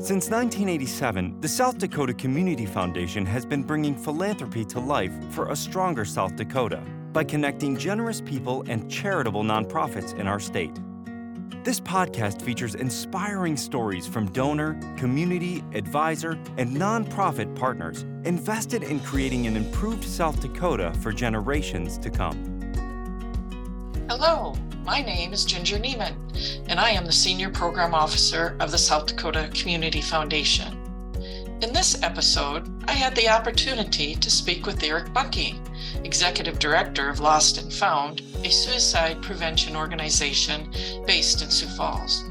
Since 1987, the South Dakota Community Foundation has been bringing philanthropy to life for a stronger South Dakota by connecting generous people and charitable nonprofits in our state. This podcast features inspiring stories from donor, community, advisor, and nonprofit partners invested in creating an improved South Dakota for generations to come. Hello, my name is Ginger Niemann, and I am the Senior Program Officer of the South Dakota Community Foundation. In this episode, I had the opportunity to speak with Erik Muckey, Executive Director of Lost and Found, a suicide prevention organization based in Sioux Falls.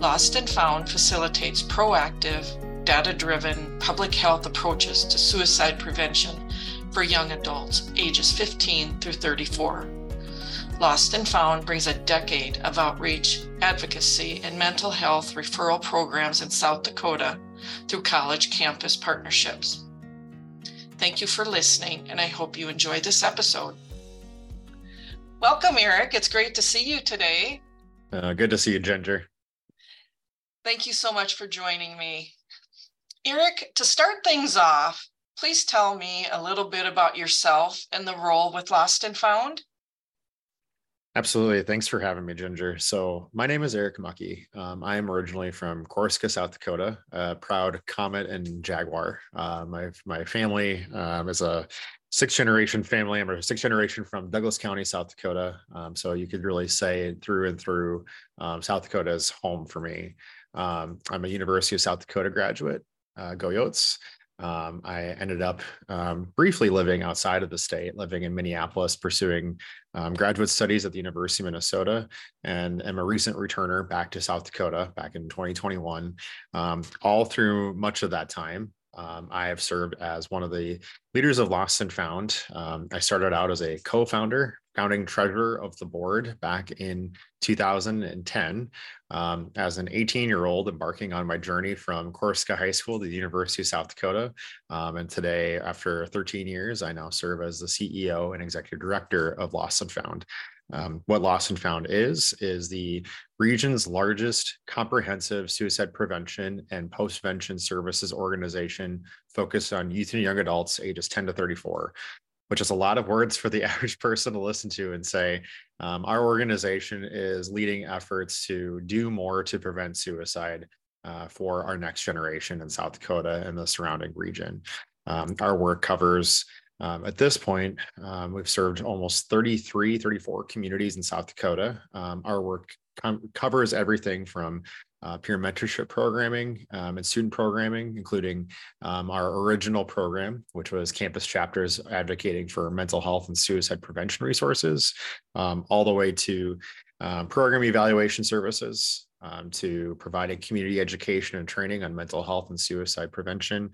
Lost and Found facilitates proactive, data driven public health approaches to suicide prevention for young adults ages 15 through 34. Lost and Found brings a decade of outreach, advocacy, and mental health referral programs in South Dakota through college campus partnerships. Thank you for listening, and I hope you enjoy this episode. Welcome, Erik. It's great to see you today. Uh, good to see you, Ginger. Thank you so much for joining me. Erik, to start things off, please tell me a little bit about yourself and the role with Lost and Found. Absolutely. Thanks for having me, Ginger. So, my name is Erik Muckey. Um, I am originally from Corsica, South Dakota, a proud Comet and Jaguar. Uh, my, my family um, is a sixth generation family. I'm a sixth generation from Douglas County, South Dakota. Um, so, you could really say through and through, um, South Dakota is home for me. Um, I'm a University of South Dakota graduate. Uh, go Yotes. Um, I ended up um, briefly living outside of the state, living in Minneapolis, pursuing um, graduate studies at the University of Minnesota, and am a recent returner back to South Dakota back in 2021. Um, all through much of that time, um, I have served as one of the leaders of Lost and Found. Um, I started out as a co founder, founding treasurer of the board back in 2010 um, as an 18 year old embarking on my journey from Corsica High School to the University of South Dakota. Um, and today, after 13 years, I now serve as the CEO and executive director of Lost and Found. Um, what Lost and Found is, is the region's largest comprehensive suicide prevention and postvention services organization focused on youth and young adults ages 10 to 34 which is a lot of words for the average person to listen to and say um, our organization is leading efforts to do more to prevent suicide uh, for our next generation in south dakota and the surrounding region um, our work covers um, at this point, um, we've served almost 33, 34 communities in South Dakota. Um, our work com- covers everything from uh, peer mentorship programming um, and student programming, including um, our original program, which was campus chapters advocating for mental health and suicide prevention resources, um, all the way to program evaluation services, um, to providing community education and training on mental health and suicide prevention,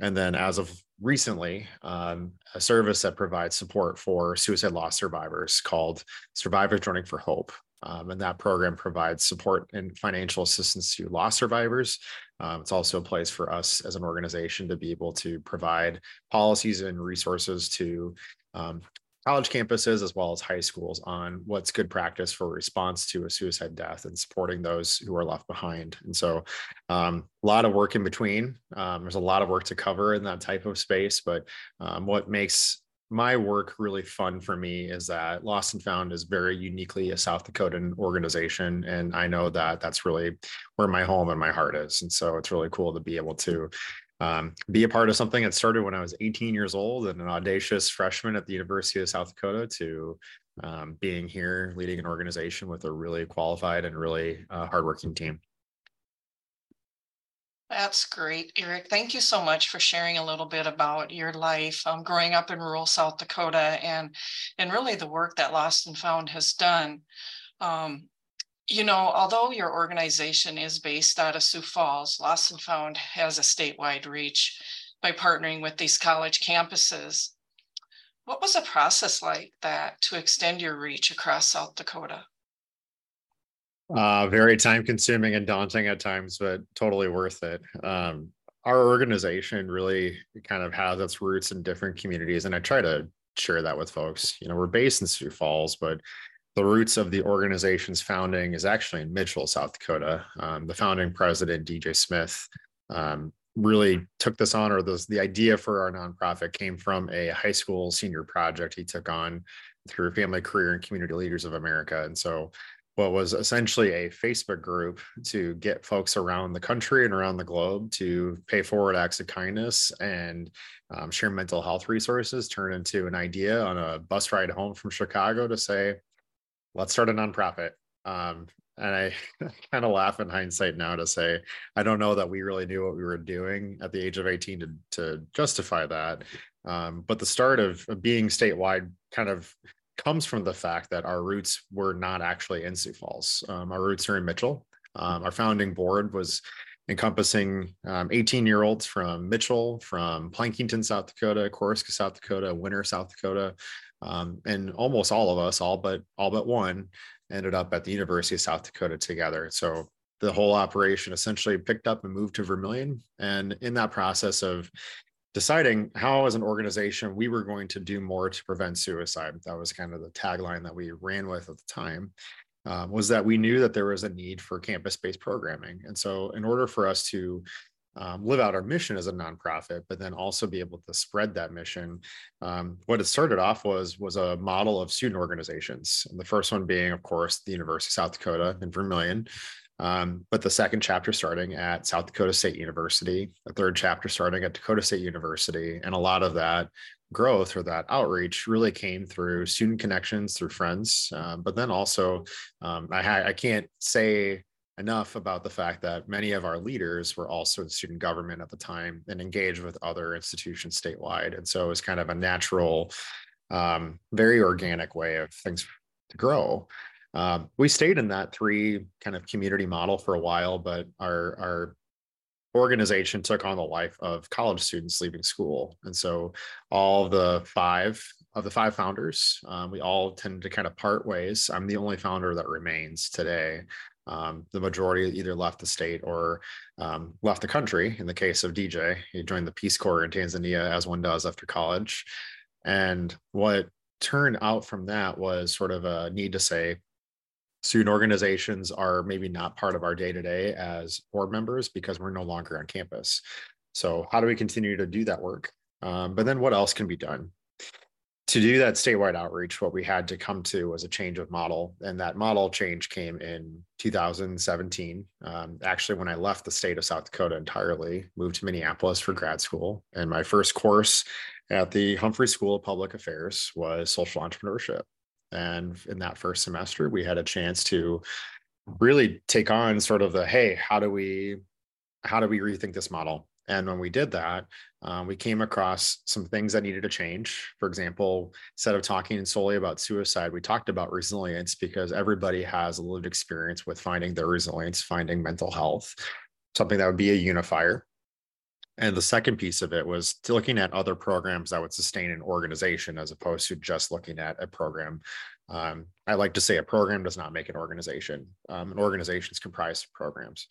and then as of recently, um, a service that provides support for suicide loss survivors called Survivors Joining for Hope. Um, and that program provides support and financial assistance to loss survivors. Um, it's also a place for us as an organization to be able to provide policies and resources to um, college campuses as well as high schools on what's good practice for response to a suicide death and supporting those who are left behind. And so, um, a lot of work in between. Um, there's a lot of work to cover in that type of space, but um, what makes my work really fun for me is that Lost and Found is very uniquely a South Dakotan organization. And I know that that's really where my home and my heart is. And so it's really cool to be able to um, be a part of something that started when I was 18 years old and an audacious freshman at the University of South Dakota to um, being here leading an organization with a really qualified and really uh, hardworking team. That's great, Erik. Thank you so much for sharing a little bit about your life um, growing up in rural South Dakota and and really the work that Lost and Found has done. Um, you know, although your organization is based out of Sioux Falls, Lost and Found has a statewide reach by partnering with these college campuses. What was the process like that to extend your reach across South Dakota? Uh, very time consuming and daunting at times, but totally worth it. Um, our organization really kind of has its roots in different communities, and I try to share that with folks. You know, we're based in Sioux Falls, but the roots of the organization's founding is actually in Mitchell, South Dakota. Um, the founding president, DJ Smith, um, really took this on, or the, the idea for our nonprofit came from a high school senior project he took on through Family Career and Community Leaders of America. And so what was essentially a Facebook group to get folks around the country and around the globe to pay forward acts of kindness and um, share mental health resources turn into an idea on a bus ride home from Chicago to say, let's start a nonprofit. Um, and I kind of laugh in hindsight now to say, I don't know that we really knew what we were doing at the age of 18 to, to justify that. Um, but the start of, of being statewide kind of comes from the fact that our roots were not actually in Sioux Falls. Um, our roots are in Mitchell. Um, our founding board was encompassing 18 um, year olds from Mitchell, from Plankinton, South Dakota, Corsica, South Dakota, Winner, South Dakota, um, and almost all of us, all but all but one, ended up at the University of South Dakota together. So the whole operation essentially picked up and moved to Vermillion. And in that process of deciding how as an organization we were going to do more to prevent suicide. That was kind of the tagline that we ran with at the time um, was that we knew that there was a need for campus-based programming. And so in order for us to um, live out our mission as a nonprofit but then also be able to spread that mission um, what it started off was was a model of student organizations. And the first one being of course the university of south dakota in vermillion um, but the second chapter starting at South Dakota State University, the third chapter starting at Dakota State University. And a lot of that growth or that outreach really came through student connections, through friends. Uh, but then also, um, I, ha- I can't say enough about the fact that many of our leaders were also in student government at the time and engaged with other institutions statewide. And so it was kind of a natural, um, very organic way of things to grow. Um, we stayed in that three kind of community model for a while, but our our organization took on the life of college students leaving school, and so all the five of the five founders, um, we all tended to kind of part ways. I'm the only founder that remains today. Um, the majority either left the state or um, left the country. In the case of DJ, he joined the Peace Corps in Tanzania, as one does after college. And what turned out from that was sort of a need to say, student organizations are maybe not part of our day to day as board members because we're no longer on campus. So, how do we continue to do that work? Um, but then, what else can be done? To do that statewide outreach, what we had to come to was a change of model. And that model change came in 2017. Um, actually, when I left the state of South Dakota entirely, moved to Minneapolis for grad school. And my first course at the Humphrey School of Public Affairs was social entrepreneurship. And in that first semester, we had a chance to really take on sort of the hey, how do we how do we rethink this model? And when we did that, um, we came across some things that needed to change. For example, instead of talking solely about suicide, we talked about resilience because everybody has a lived experience with finding their resilience, finding mental health, something that would be a unifier. And the second piece of it was looking at other programs that would sustain an organization as opposed to just looking at a program. Um, I like to say a program does not make an organization. Um, an organization is comprised of programs.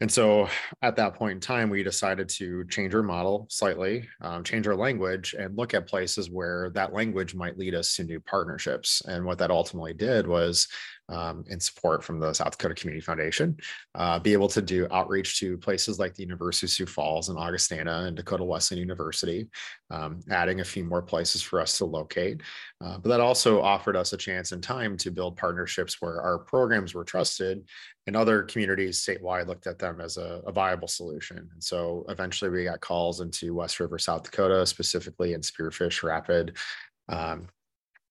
And so at that point in time, we decided to change our model slightly, um, change our language, and look at places where that language might lead us to new partnerships. And what that ultimately did was um, in support from the South Dakota Community Foundation, uh, be able to do outreach to places like the University of Sioux Falls and Augustana and Dakota Wesleyan University, um, adding a few more places for us to locate. Uh, but that also offered us a chance and time to build partnerships where our programs were trusted and other communities statewide looked at them as a, a viable solution. And so eventually we got calls into West River, South Dakota, specifically in Spearfish Rapid. Um,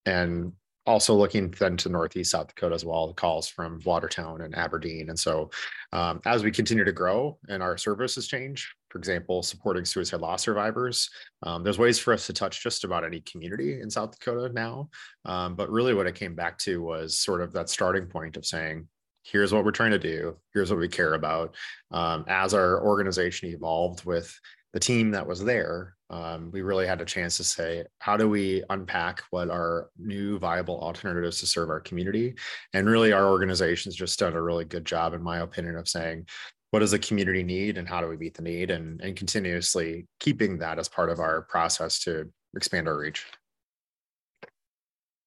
and also looking then to northeast South Dakota as well, the calls from Watertown and Aberdeen. And so um, as we continue to grow and our services change, for example, supporting suicide loss survivors, um, there's ways for us to touch just about any community in South Dakota now. Um, but really what it came back to was sort of that starting point of saying, here's what we're trying to do, here's what we care about. Um, as our organization evolved with the team that was there, um, we really had a chance to say, how do we unpack what are new viable alternatives to serve our community? And really, our organization's just done a really good job, in my opinion, of saying, what does the community need and how do we meet the need? And, and continuously keeping that as part of our process to expand our reach.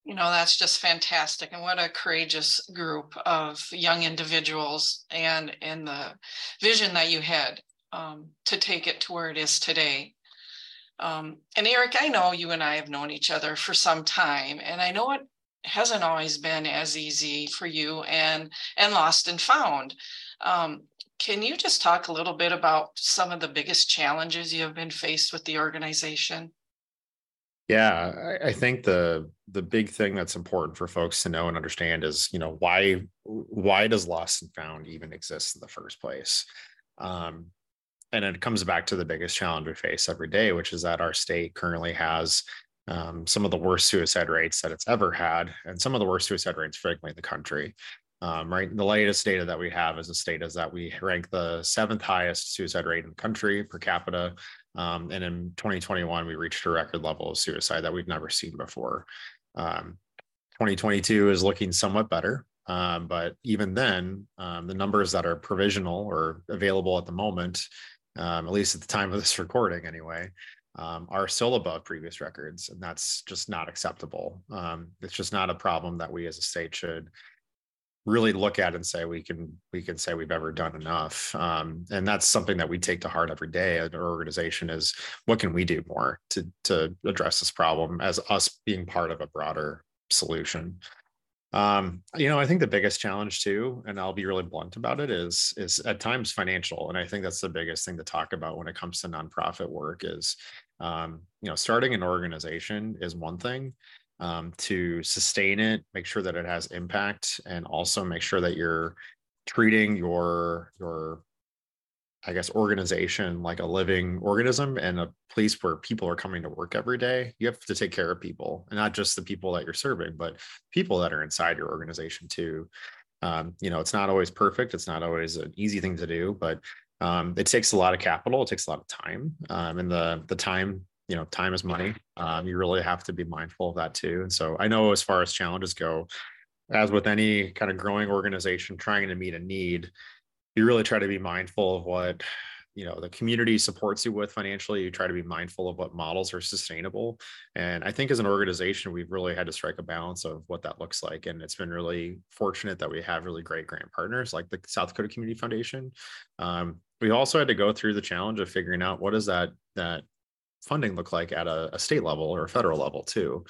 you know that's just fantastic and what a courageous group of young individuals and and the vision that you had um, to take it to where it is today um, and erik i know you and i have known each other for some time and i know it hasn't always been as easy for you and and lost and found um, can you just talk a little bit about some of the biggest challenges you have been faced with the organization yeah, I, think the the big thing that's important for folks to know and understand is, you know, why why does lost and found even exist in the first place? Um, and it comes back to the biggest challenge we face every day, which is that our state currently has um, some of the worst suicide rates that it's ever had, and some of the worst suicide rates, frankly, in the country. Um, right, the latest data that we have as a state is that we rank the seventh highest suicide rate in the country per capita, um, and in 2021, we reached a record level of suicide that we've never seen before. Um, 2022 is looking somewhat better, um, but even then, um, the numbers that are provisional or available at the moment, um, at least at the time of this recording anyway, um, are still above previous records. And that's just not acceptable. it's just not a problem that we as a state should really look at and say we can we can say we've ever done enough um, and that's something that we take to heart every day at our organization is what can we do more to to address this problem as us being part of a broader solution um, you know i think the biggest challenge too and i'll be really blunt about it is is at times financial and i think that's the biggest thing to talk about when it comes to nonprofit work is um, you know starting an organization is one thing um, to sustain it, make sure that it has impact, and also make sure that you're treating your your I guess organization like a living organism and a place where people are coming to work every day. You have to take care of people, and not just the people that you're serving, but people that are inside your organization too. Um, you know, it's not always perfect. It's not always an easy thing to do, but um, it takes a lot of capital. It takes a lot of time, um, and the the time you know time is money um, you really have to be mindful of that too and so i know as far as challenges go as with any kind of growing organization trying to meet a need you really try to be mindful of what you know the community supports you with financially you try to be mindful of what models are sustainable. And i think as an organization we've really had to strike a balance of what that looks like. And it's been really fortunate that we have really great grant partners like the south dakota community foundation. Um, we also had to go through the challenge of figuring out what is that that funding look like at a, a state level or a federal level too.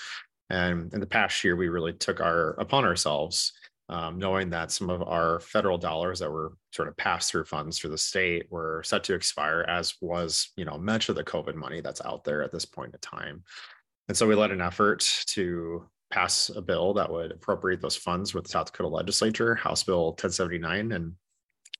And in the past year, we really took our upon ourselves, um, knowing that some of our federal dollars that were sort of pass through funds for the state were set to expire, as was you know much of the COVID money that's out there at this point in time. And so we led an effort to pass a bill that would appropriate those funds with the South Dakota legislature, House Bill 1079. And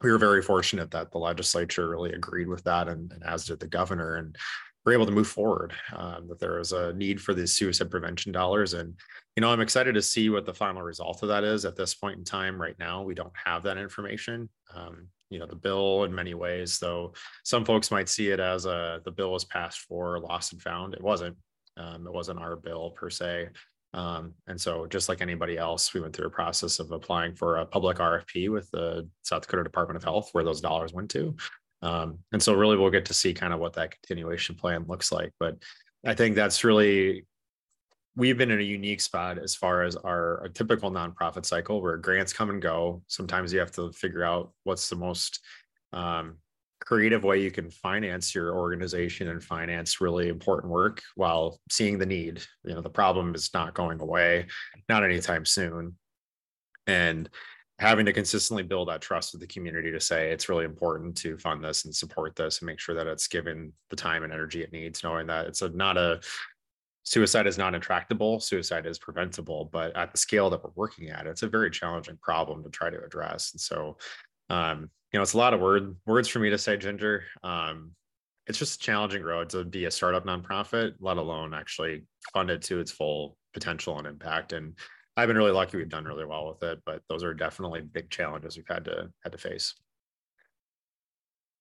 we were very fortunate that the legislature really agreed with that, and, and as did the governor. And we're able to move forward. Um, that there is a need for these suicide prevention dollars, and you know I'm excited to see what the final result of that is. At this point in time, right now, we don't have that information. Um, you know the bill in many ways, though some folks might see it as a the bill was passed for lost and found. It wasn't. Um, it wasn't our bill per se. Um, and so, just like anybody else, we went through a process of applying for a public RFP with the South Dakota Department of Health, where those dollars went to. Um, and so really we'll get to see kind of what that continuation plan looks like. But I think that's really we've been in a unique spot as far as our, typical nonprofit cycle where grants come and go. Sometimes you have to figure out what's the most um, creative way you can finance your organization and finance really important work while seeing the need. You know, the problem is not going away, not anytime soon. And having to consistently build that trust with the community to say it's really important to fund this and support this and make sure that it's given the time and energy it needs, knowing that it's a, not a suicide is not intractable, suicide is preventable, but at the scale that we're working at, it's a very challenging problem to try to address. And so, um, you know, it's a lot of word words for me to say, Ginger. Um, it's just a challenging road to be a startup nonprofit, let alone actually fund it to its full potential and impact. And I've been really lucky. We've done really well with it, but those are definitely big challenges we've had to had to face.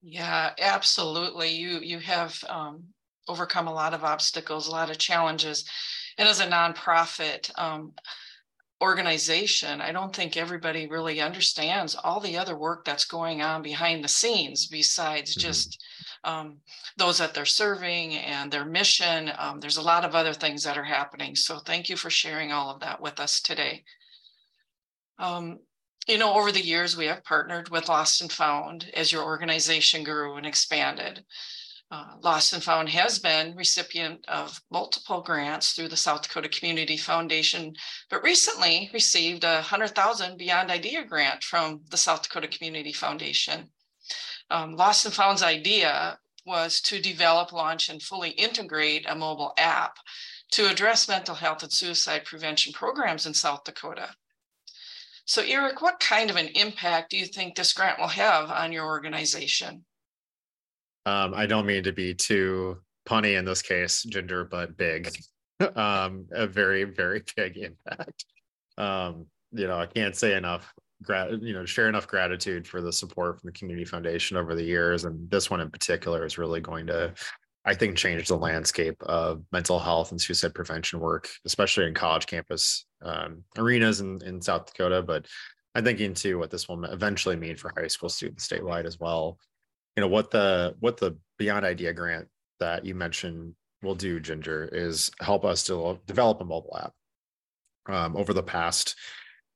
Yeah, absolutely. You you have um, overcome a lot of obstacles, a lot of challenges, and as a nonprofit, um, organization, I don't think everybody really understands all the other work that's going on behind the scenes besides mm-hmm. just um, those that they're serving and their mission. Um, there's a lot of other things that are happening. So thank you for sharing all of that with us today. Um, you know, over the years, we have partnered with Lost and Found as your organization grew and expanded. Uh, Lost and Found has been recipient of multiple grants through the South Dakota Community Foundation, but recently received a 100,000 Beyond Idea grant from the South Dakota Community Foundation. Um, Lost and Found's idea was to develop, launch, and fully integrate a mobile app to address mental health and suicide prevention programs in South Dakota. So, Erik, what kind of an impact do you think this grant will have on your organization? Um, I don't mean to be too punny in this case, Ginger, but big. um, a very, very big impact. Um, you know, I can't say enough grat you know share enough gratitude for the support from the community foundation over the years and this one in particular is really going to i think change the landscape of mental health and suicide prevention work especially in college campus um, arenas in, in south dakota but i'm thinking too what this will eventually mean for high school students statewide as well you know what the what the beyond idea grant that you mentioned will do ginger is help us to develop a mobile app. Um, over the past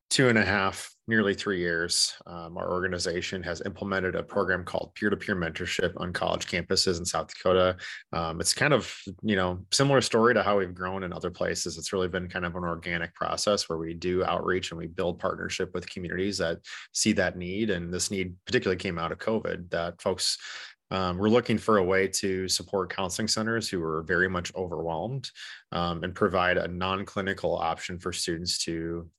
two and a half, nearly three years, um, our organization has implemented a program called peer-to-peer mentorship on college campuses in South Dakota. Um, it's kind of, you know, similar story to how we've grown in other places. It's really been kind of an organic process where we do outreach and we build partnership with communities that see that need. And this need particularly came out of COVID that folks um, we're looking for a way to support counseling centers who are very much overwhelmed um, and provide a non-clinical option for students to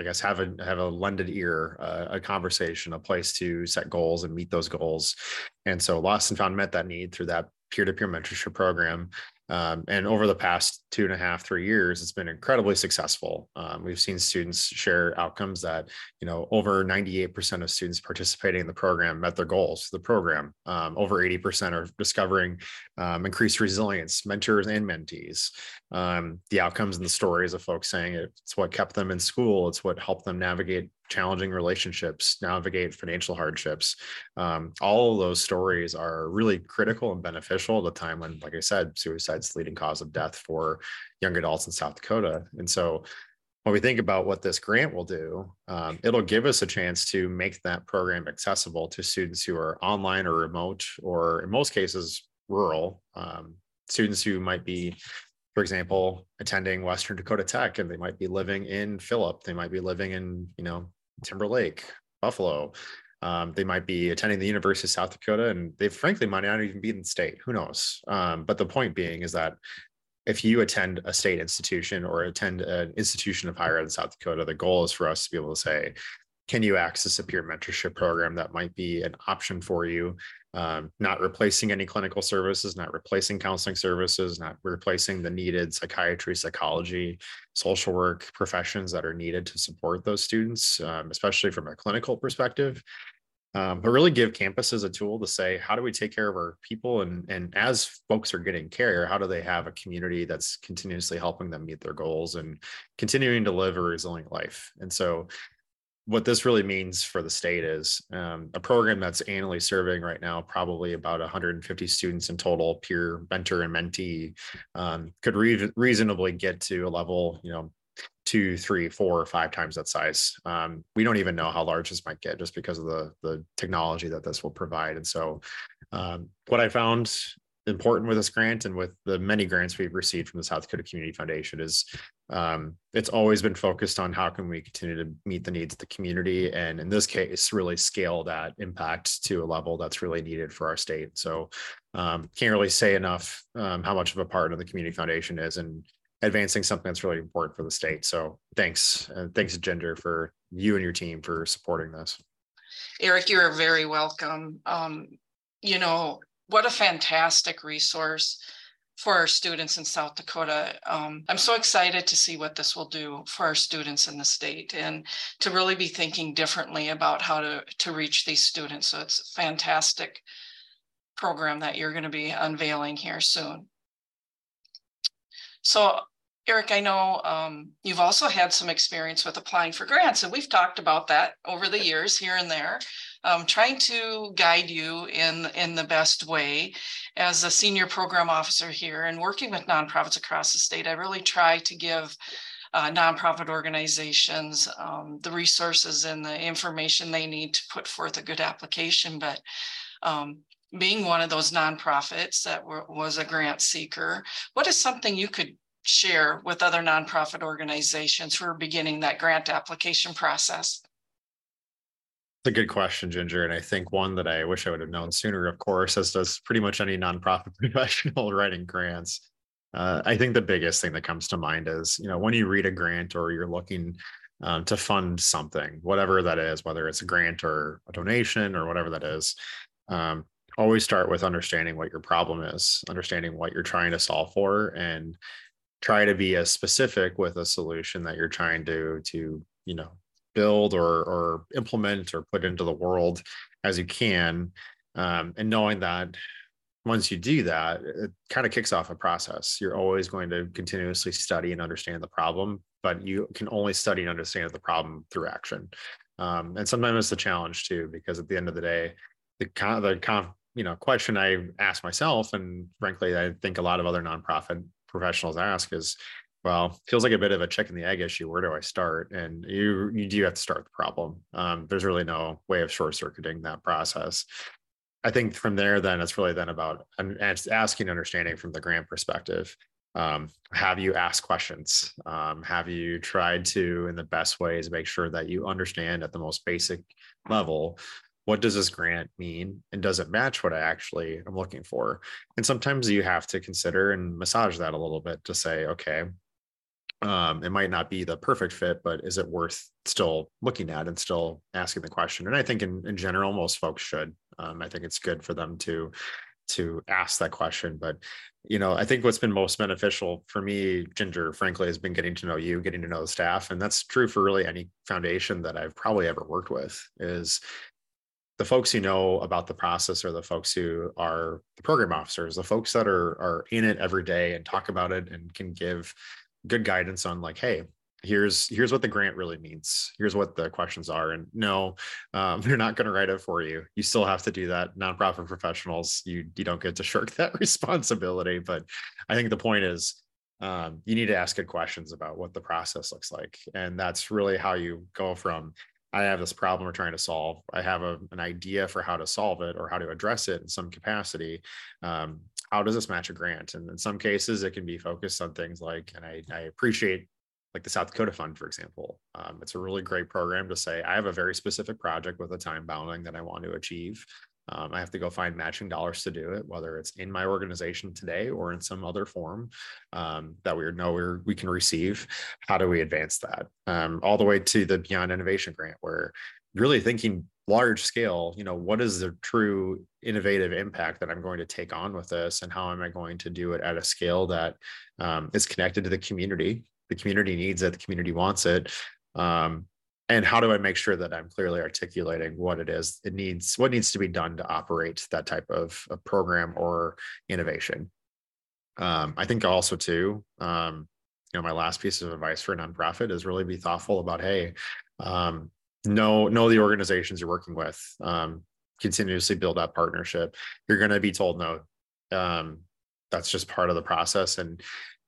I guess have a have a lended ear, uh, a conversation, a place to set goals and meet those goals. And so Lost and Found met that need through that peer-to-peer mentorship program. Um, and over the past two and a half, three years, it's been incredibly successful. Um, we've seen students share outcomes that, you know, over 98% of students participating in the program met their goals. The program, um, over 80% are discovering um, increased resilience, mentors and mentees. Um, the outcomes and the stories of folks saying it's what kept them in school, it's what helped them navigate challenging relationships, navigate financial hardships. Um, all of those stories are really critical and beneficial at a time when, like I said, suicide's the leading cause of death for young adults in South Dakota. And so when we think about what this grant will do, um, it'll give us a chance to make that program accessible to students who are online or remote, or in most cases, rural. Um, students who might be for example, attending Western Dakota Tech and they might be living in Philip, they might be living in, you know, Timberlake, Buffalo. Um, they might be attending the University of South Dakota, and they frankly might not even be in the state. Who knows? Um, but the point being is that if you attend a state institution or attend an institution of higher ed in South Dakota, the goal is for us to be able to say, can you access a peer mentorship program that might be an option for you um, not replacing any clinical services, not replacing counseling services, not replacing the needed psychiatry, psychology, social work professions that are needed to support those students, um, especially from a clinical perspective. Um, but really give campuses a tool to say, how do we take care of our people? And, and as folks are getting care, how do they have a community that's continuously helping them meet their goals and continuing to live a resilient life? And so what this really means for the state is um, a program that's annually serving right now probably about 150 students in total peer mentor and mentee um, could re- reasonably get to a level you know two three four or five times that size. Um, we don't even know how large this might get just because of the the technology that this will provide. And so um, what i found important with this grant and with the many grants we've received from the South Dakota Community Foundation is um, it's always been focused on how can we continue to meet the needs of the community and in this case really scale that impact to a level that's really needed for our state. So um, can't really say enough um, how much of a part of the community foundation is and advancing something that's really important for the state so thanks uh, thanks Ginger for you and your team for supporting this erik you're very welcome um, you know what a fantastic resource for our students in South Dakota. Um, I'm so excited to see what this will do for our students in the state and to really be thinking differently about how to, to reach these students. So it's a fantastic program that you're going to be unveiling here soon. So Erik, I know um, you've also had some experience with applying for grants, and we've talked about that over the years here and there, um, trying to guide you in, in the best way. As a senior program officer here and working with nonprofits across the state, I really try to give uh, nonprofit organizations um, the resources and the information they need to put forth a good application. But um, being one of those nonprofits that were, was a grant seeker, what is something you could share with other nonprofit organizations who are beginning that grant application process? It's a good question, Ginger. And I think one that I wish I would have known sooner, of course, as does pretty much any nonprofit professional writing grants. Uh, I think the biggest thing that comes to mind is, you know, when you read a grant or you're looking um, to fund something, whatever that is, whether it's a grant or a donation or whatever that is, um, always start with understanding what your problem is, understanding what you're trying to solve for, and try to be as specific with a solution that you're trying to to you know build or or implement or put into the world as you can. Um, and knowing that once you do that it kind of kicks off a process. You're always going to continuously study and understand the problem but you can only study and understand the problem through action. Um, and sometimes it's the challenge too because at the end of the day the con- the con- you know question i ask myself and frankly i think a lot of other nonprofit professionals ask is well feels like a bit of a chicken the egg issue. Where do i start? And you you do have to start the problem. Um, there's really no way of short circuiting that process. I think from there then it's really then about asking understanding from the grant perspective. Um, have you asked questions? Um, have you tried to in the best ways make sure that you understand at the most basic level what does this grant mean? And does it match what i actually am looking for? And sometimes you have to consider and massage that a little bit to say okay um, it might not be the perfect fit but is it worth still looking at and still asking the question? And i think in, in general most folks should. Um, i think it's good for them to to ask that question. But you know i think what's been most beneficial for me ginger frankly has been getting to know you getting to know the staff. And that's true for really any foundation that i've probably ever worked with is the folks who know about the process are the folks who are the program officers, the folks that are are in it every day and talk about it and can give good guidance on like, hey, here's here's what the grant really means. Here's what the questions are. And no, um, they're not going to write it for you. You still have to do that. Nonprofit professionals, you you don't get to shirk that responsibility. But I think the point is um, you need to ask good questions about what the process looks like. And that's really how you go from I have this problem we're trying to solve. I have a, an idea for how to solve it or how to address it in some capacity. Um, how does this match a grant? And in some cases, it can be focused on things like, and I, I appreciate like the South Dakota Fund, for example. Um, it's a really great program to say, I have a very specific project with a time bounding that I want to achieve. Um, I have to go find matching dollars to do it, whether it's in my organization today or in some other form um, that we know we're, we can receive. How do we advance that? Um, all the way to the Beyond Innovation Grant, where really thinking large scale, you know, what is the true innovative impact that I'm going to take on with this, and how am I going to do it at a scale that um, is connected to the community? The community needs it, the community wants it. Um, and how do i make sure that i'm clearly articulating what it is it needs what needs to be done to operate that type of, of program or innovation? Um, i think also too um, you know my last piece of advice for a nonprofit is really be thoughtful about hey um, know know the organizations you're working with um, continuously build that partnership. You're going to be told no. Um, that's just part of the process and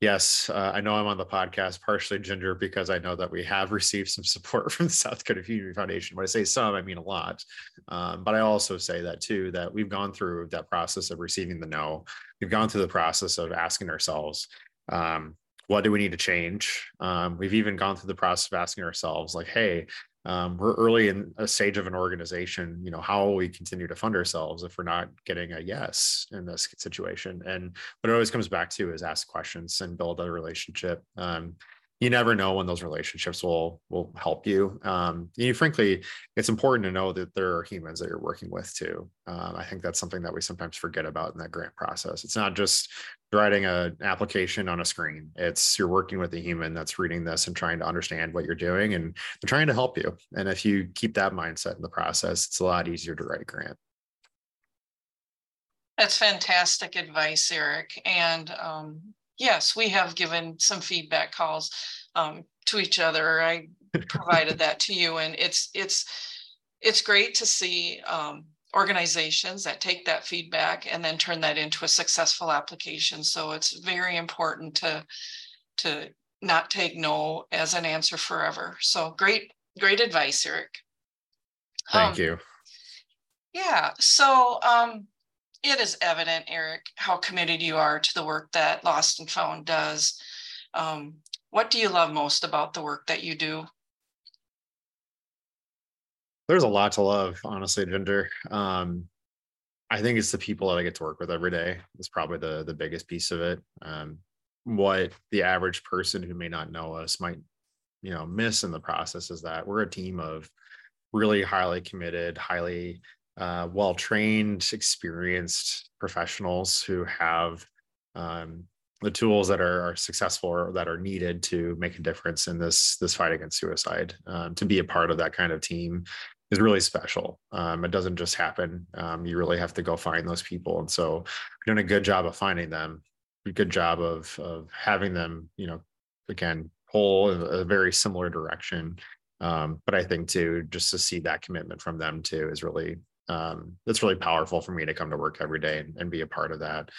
Yes, uh, I know I'm on the podcast partially, Ginger, because I know that we have received some support from the South Dakota Community Foundation. When I say some, I mean a lot. Um, but I also say that too, that we've gone through that process of receiving the no. We've gone through the process of asking ourselves, um, what do we need to change? Um, we've even gone through the process of asking ourselves, like, hey, um, we're early in a stage of an organization you know how will we continue to fund ourselves if we're not getting a yes in this situation? And what it always comes back to is ask questions and build a relationship. Um, you never know when those relationships will will help you. Um, you frankly, it's important to know that there are humans that you're working with too. Um, I think that's something that we sometimes forget about in that grant process. It's not just writing an application on a screen. It's you're working with a human that's reading this and trying to understand what you're doing, and they're trying to help you. And if you keep that mindset in the process, it's a lot easier to write a grant. That's fantastic advice, Erik. And um, yes, we have given some feedback calls um, to each other. I provided that to you, and it's it's it's great to see um, organizations that take that feedback and then turn that into a successful application. So it's very important to to not take no as an answer forever. So great, great advice, Erik. Thank um, you. Yeah. So um, it is evident, Erik, how committed you are to the work that Lost and Found does. Um, what do you love most about the work that you do? There's a lot to love, honestly, Ginger. Um, I think it's the people that I get to work with every day. It's probably the the biggest piece of it. Um, what the average person who may not know us might, you know, miss in the process is that we're a team of really highly committed, highly uh, well trained, experienced professionals who have um, the tools that are, are, successful or that are needed to make a difference in this this fight against suicide. Um, to be a part of that kind of team is really special. Um, it doesn't just happen. Um, you really have to go find those people, and so doing a good job of finding them, a good job of of having them, you know, again pull a very similar direction um, but I think too, just to see that commitment from them too is really um, that's really powerful for me to come to work every day and, and be a part of that.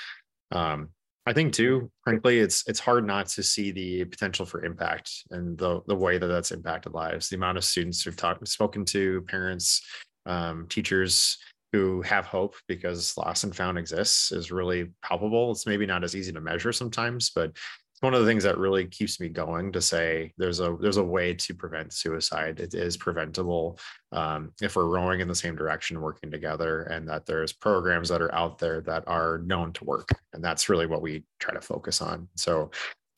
Um, I think too, frankly, it's it's hard not to see the potential for impact and the the way that that's impacted lives. The amount of students who've talked, spoken to, parents, um, teachers who have hope because lost and found exists is really palpable. It's maybe not as easy to measure sometimes, but one of the things that really keeps me going to say there's a there's a way to prevent suicide it is preventable um, if we're rowing in the same direction working together and that there's programs that are out there that are known to work and that's really what we try to focus on so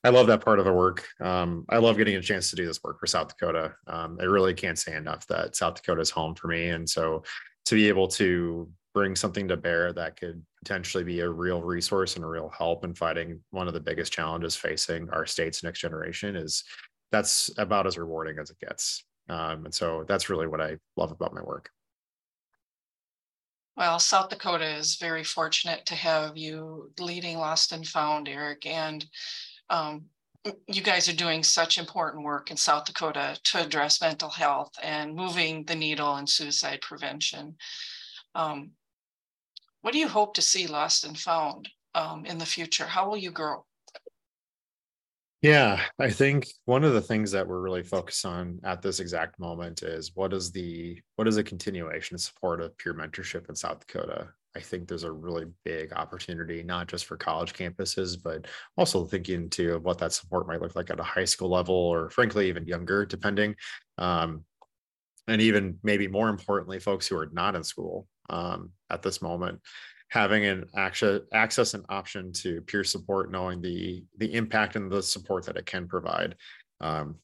I love that part of the work. Um, I love getting a chance to do this work for South Dakota. Um, I really can't say enough that South Dakota is home for me. And so to be able to bring something to bear that could potentially be a real resource and a real help in fighting one of the biggest challenges facing our state's next generation is that's about as rewarding as it gets. Um, and so that's really what I love about my work. Well, South Dakota is very fortunate to have you leading Lost and Found, Erik. And um, you guys are doing such important work in South Dakota to address mental health and moving the needle in suicide prevention. Um, what do you hope to see lost and found um, in the future? How will you grow? Yeah, I think one of the things that we're really focused on at this exact moment is what is the what is a continuation support of peer mentorship in South Dakota. I think there's a really big opportunity, not just for college campuses, but also thinking of what that support might look like at a high school level, or frankly even younger, depending. Um, and even maybe more importantly, folks who are not in school um, at this moment having an access access and option to peer support knowing the the impact and the support that it can provide. Um,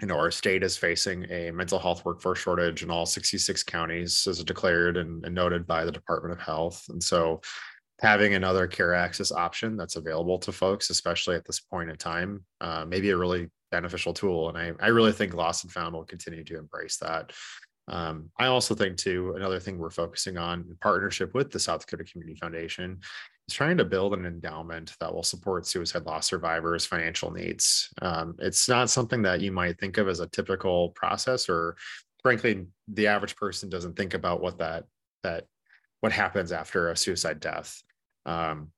you know our state is facing a mental health workforce shortage in all 66 counties as declared and, and noted by the department of health. And so having another care access option that's available to folks especially at this point in time uh, may be a really beneficial tool. And I, I really think lost and found will continue to embrace that um, I also think too another thing we're focusing on in partnership with the South Dakota Community Foundation is trying to build an endowment that will support suicide loss survivors' financial needs. Um, it's not something that you might think of as a typical process, or frankly, the average person doesn't think about what that that what happens after a suicide death. Um,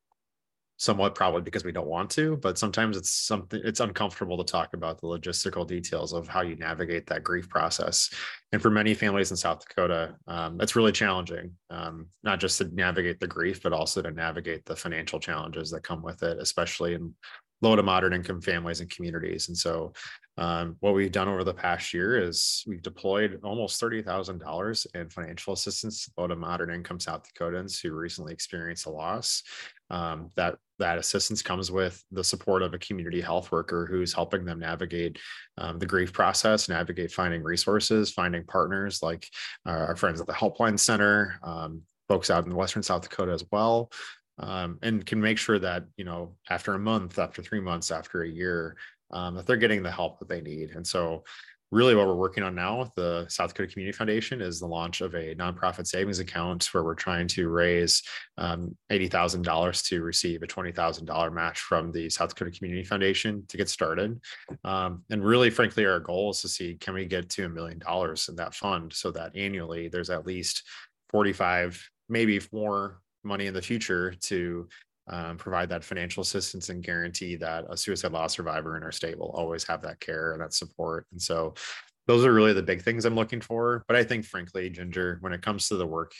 somewhat probably because we don't want to but sometimes it's something it's uncomfortable to talk about the logistical details of how you navigate that grief process. And for many families in south dakota um, that's really challenging um, not just to navigate the grief but also to navigate the financial challenges that come with it especially in low to moderate income families and communities and so um, what we've done over the past year is we've deployed almost $30,000 in financial assistance to low to moderate income South Dakotans who recently experienced a loss. Um, that that assistance comes with the support of a community health worker who's helping them navigate um, the grief process, navigate finding resources, finding partners like uh, our friends at the Helpline Center, um, folks out in Western South Dakota as well, um, and can make sure that you know after a month, after three months, after a year, um, that they're getting the help that they need. And so really what we're working on now with the South Dakota Community Foundation is the launch of a nonprofit savings account where we're trying to raise um, $80,000 to receive a $20,000 match from the South Dakota Community Foundation to get started. Um, and really, frankly, our goal is to see can we get to a million dollars in that fund so that annually there's at least 45, maybe more money in the future to um, provide that financial assistance and guarantee that a suicide loss survivor in our state will always have that care and that support. And so those are really the big things I'm looking for. But I think, frankly, Ginger, when it comes to the work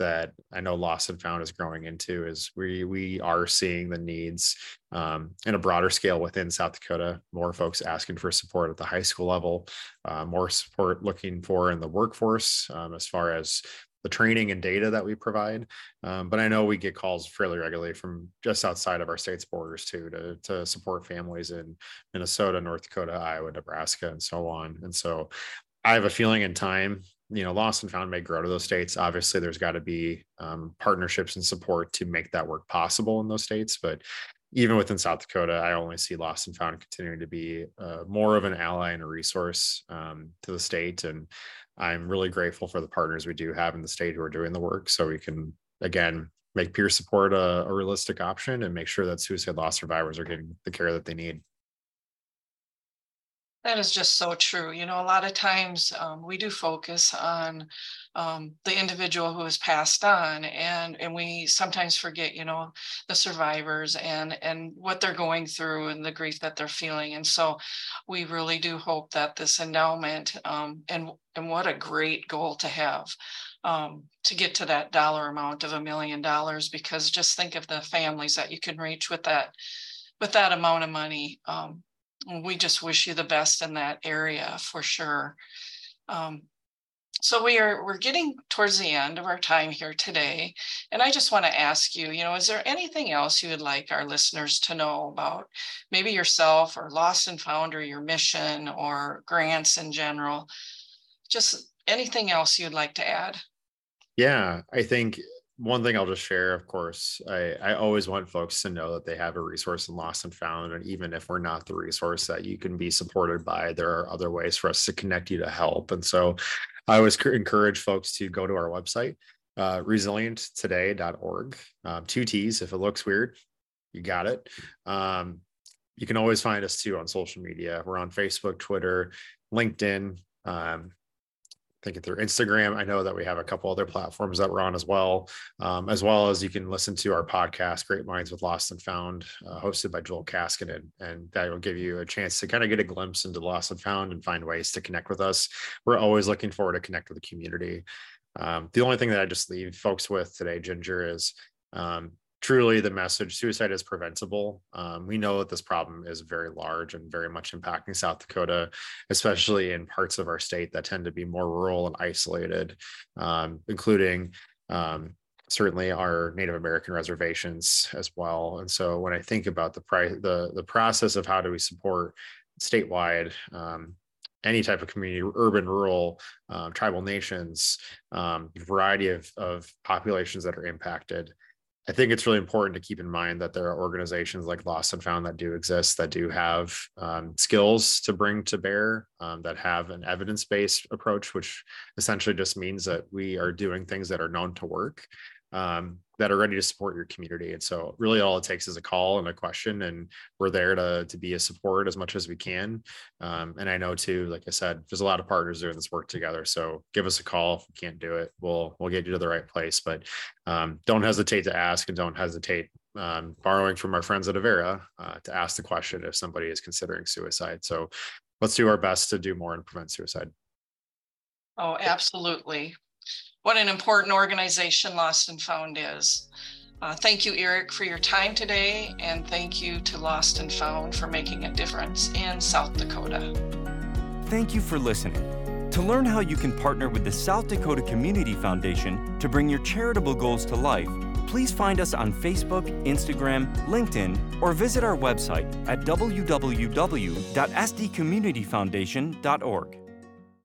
that I know Lost and Found is growing into, is we we are seeing the needs um, in a broader scale within South Dakota. More folks asking for support at the high school level, uh, more support looking for in the workforce um, as far as the training and data that we provide. Um, but I know we get calls fairly regularly from just outside of our state's borders too to, to support families in Minnesota, North Dakota, Iowa, Nebraska, and so on. And so I have a feeling in time, you know, lost and found may grow to those states. Obviously, there's got to be um, partnerships and support to make that work possible in those states. But even within South Dakota, I only see Lost and Found continuing to be uh, more of an ally and a resource um, to the state. And I'm really grateful for the partners we do have in the state who are doing the work so we can, again, make peer support a, a realistic option and make sure that suicide loss survivors are getting the care that they need. That is just so true. You know, a lot of times um, we do focus on um, the individual who has passed on, and and we sometimes forget, you know, the survivors and and what they're going through and the grief that they're feeling. And so, we really do hope that this endowment um, and and what a great goal to have um, to get to that dollar amount of a million dollars. Because just think of the families that you can reach with that with that amount of money. We just wish you the best in that area for sure. Um, so we are we're getting towards the end of our time here today, and I just want to ask you, you know, is there anything else you would like our listeners to know about maybe yourself or Lost and Found or your mission or grants in general? Just anything else you'd like to add? Yeah, I think one thing I'll just share, of course, I, I always want folks to know that they have a resource in Lost and Found. And even if we're not the resource that you can be supported by, there are other ways for us to connect you to help. And so I always encourage folks to go to our website, uh, resilienttoday.org. Um, two T's. If it looks weird, you got it. Um, you can always find us too on social media. We're on Facebook, Twitter, LinkedIn. Um, thinking through Instagram. I know that we have a couple other platforms that we're on as well, um, as well as you can listen to our podcast, Great Minds with Lost and Found, uh, hosted by Joel Kaskinen. And that will give you a chance to kind of get a glimpse into Lost and Found and find ways to connect with us. We're always looking forward to connect with the community. Um, the only thing that I just leave folks with today, Ginger, is um, truly the message suicide is preventable. Um, we know that this problem is very large and very much impacting South Dakota, especially in parts of our state that tend to be more rural and isolated, um, including um, certainly our Native American reservations as well. And so when I think about the the, the process of how do we support statewide, um, any type of community, urban, rural, um, tribal nations, um, variety of, of populations that are impacted. I think it's really important to keep in mind that there are organizations like Lost and Found that do exist that do have um, skills to bring to bear um, that have an evidence based approach, which essentially just means that we are doing things that are known to work. Um, that are ready to support your community. And so, really, all it takes is a call and a question, and we're there to to be a support as much as we can. Um, and I know too, like I said, there's a lot of partners doing this work together. So give us a call if you can't do it. We'll we'll get you to the right place. But um, don't hesitate to ask, and don't hesitate um, borrowing from our friends at Avera uh, to ask the question if somebody is considering suicide. So let's do our best to do more and prevent suicide. Oh, absolutely what an important organization Lost and Found is. Uh, thank you, Erik, for your time today, and thank you to Lost and Found for making a difference in South Dakota. Thank you for listening. To learn how you can partner with the South Dakota Community Foundation to bring your charitable goals to life, please find us on Facebook, Instagram, LinkedIn, or visit our website at www.sdcommunityfoundation.org.